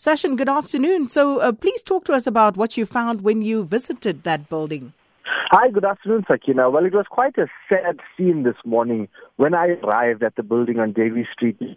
Session, good afternoon. So uh, please talk to us about what you found when you visited that building. Hi, good afternoon, Sakina. Well, it was quite a sad scene this morning when I arrived at the building on Davies Street in.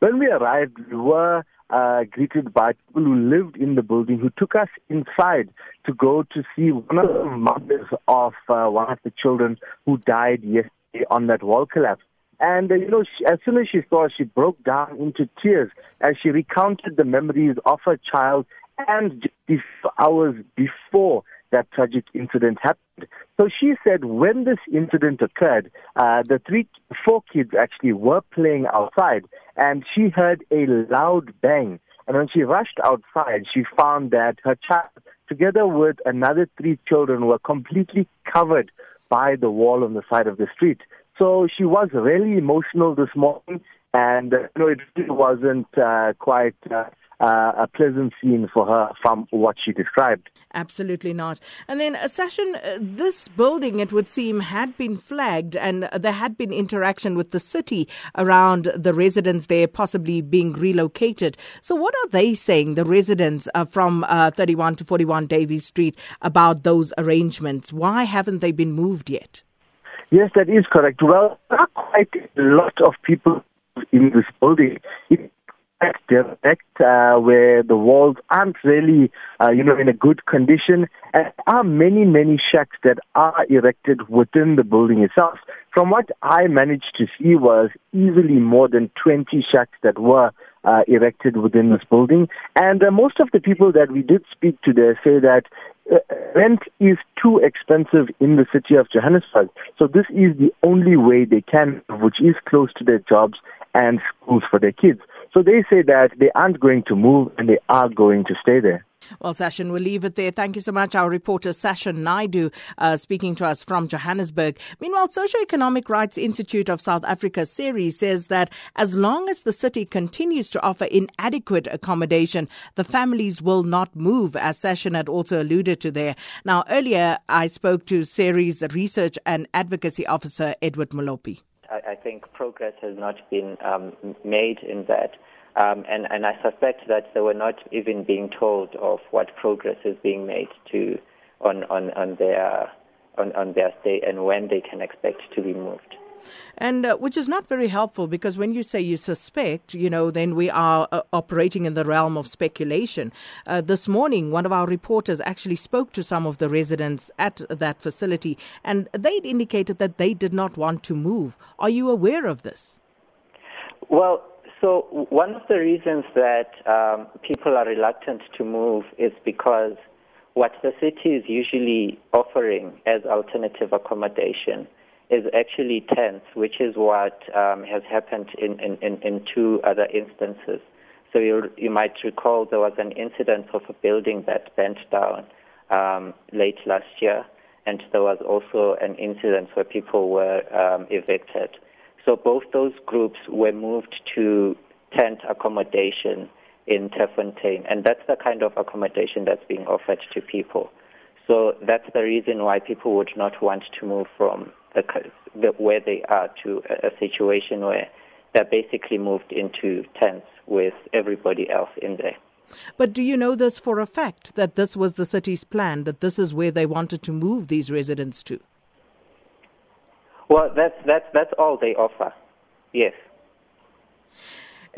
When we arrived, we were uh, greeted by people who lived in the building who took us inside to go to see one of the mothers of uh, one of the children who died yesterday on that wall collapse. And, uh, you know, she, as soon as she saw, she broke down into tears as she recounted the memories of her child and just hours before that tragic incident happened. So she said when this incident occurred, uh, the three, four kids actually were playing outside and she heard a loud bang. And when she rushed outside, she found that her child, together with another three children, were completely covered by the wall on the side of the street. So she was really emotional this morning, and uh, you know it really wasn't uh, quite uh, uh, a pleasant scene for her from what she described. Absolutely not. And then, uh, Session, uh, this building, it would seem, had been flagged and uh, there had been interaction with the city around the residents there possibly being relocated. So, what are they saying, the residents uh, from 31 to 41 Davies Street, about those arrangements? Why haven't they been moved yet? Yes, that is correct. Well, there are quite a lot of people in this building. Direct uh, where the walls aren't really, uh, you know, in a good condition. And there are many, many shacks that are erected within the building itself. From what I managed to see was easily more than 20 shacks that were uh, erected within this building. And uh, most of the people that we did speak to there say that rent is too expensive in the city of Johannesburg. So this is the only way they can, which is close to their jobs and schools for their kids. So they say that they aren't going to move and they are going to stay there. Well, Session, we'll leave it there. Thank you so much. Our reporter, Session Naidu, uh, speaking to us from Johannesburg. Meanwhile, Socio-Economic Rights Institute of South Africa, SERI, says that as long as the city continues to offer inadequate accommodation, the families will not move, as Session had also alluded to there. Now, earlier, I spoke to SERI's research and advocacy officer, Edward Molopi. I, I think progress has not been um, made in that. Um, and, and I suspect that they were not even being told of what progress is being made to on, on, on their on, on their stay and when they can expect to be moved. And uh, which is not very helpful because when you say you suspect, you know, then we are uh, operating in the realm of speculation. Uh, this morning, one of our reporters actually spoke to some of the residents at that facility, and they'd indicated that they did not want to move. Are you aware of this? Well, so one of the reasons that um, people are reluctant to move is because what the city is usually offering as alternative accommodation is actually tents, which is what um, has happened in, in, in, two other instances. So you, you might recall there was an incident of a building that bent down um, late last year, and there was also an incident where people were um, evicted. So both those groups were moved to tent accommodation in Terfontein, and that's the kind of accommodation that's being offered to people. So that's the reason why people would not want to move from the, the, where they are to a, a situation where they're basically moved into tents with everybody else in there. But do you know this for a fact that this was the city's plan, that this is where they wanted to move these residents to? Well, that's, that's, that's all they offer, yes.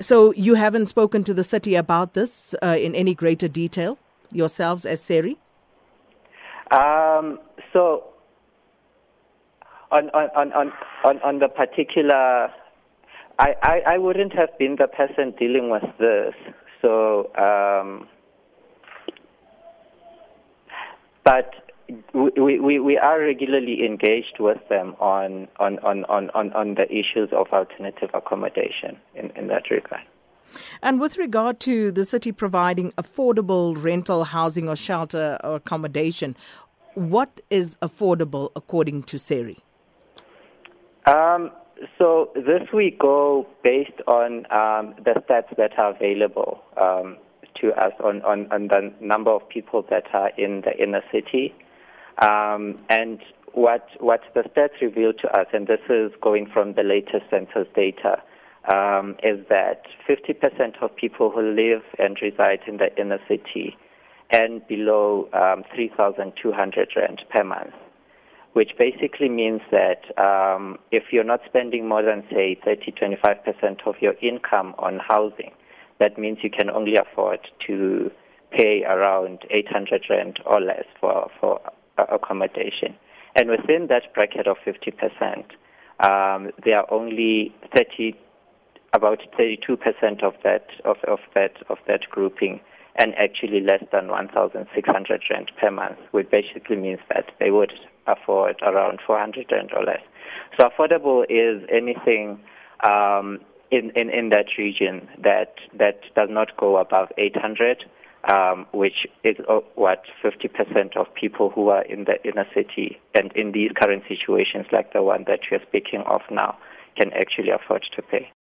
So you haven't spoken to the city about this uh, in any greater detail yourselves as SERI? Um, so on, on, on, on, on the particular, I, I, I wouldn't have been the person dealing with this. So, um, but we, we, we are regularly engaged with them on, on, on, on, on the issues of alternative accommodation in, in that regard. And with regard to the city providing affordable rental housing or shelter or accommodation, what is affordable according to SERI? Um, so this we go based on um, the stats that are available um, to us on, on, on, the number of people that are in the inner city. Um, and what, what the stats reveal to us, and this is going from the latest census data, um, is that 50% of people who live and reside in the inner city and below um, 3,200 rand per month, which basically means that um, if you're not spending more than, say, 30, 25% of your income on housing, that means you can only afford to pay around 800 rand or less for, for accommodation. And within that bracket of 50%, um, there are only 30, about 32% of that of, of that of that grouping, and actually less than 1,600 rand per month, which basically means that they would afford around 400 or less. So affordable is anything um, in, in in that region that that does not go above 800 um, which is uh, what 50% of people who are in the inner city and in these current situations like the one that you're speaking of now can actually afford to pay.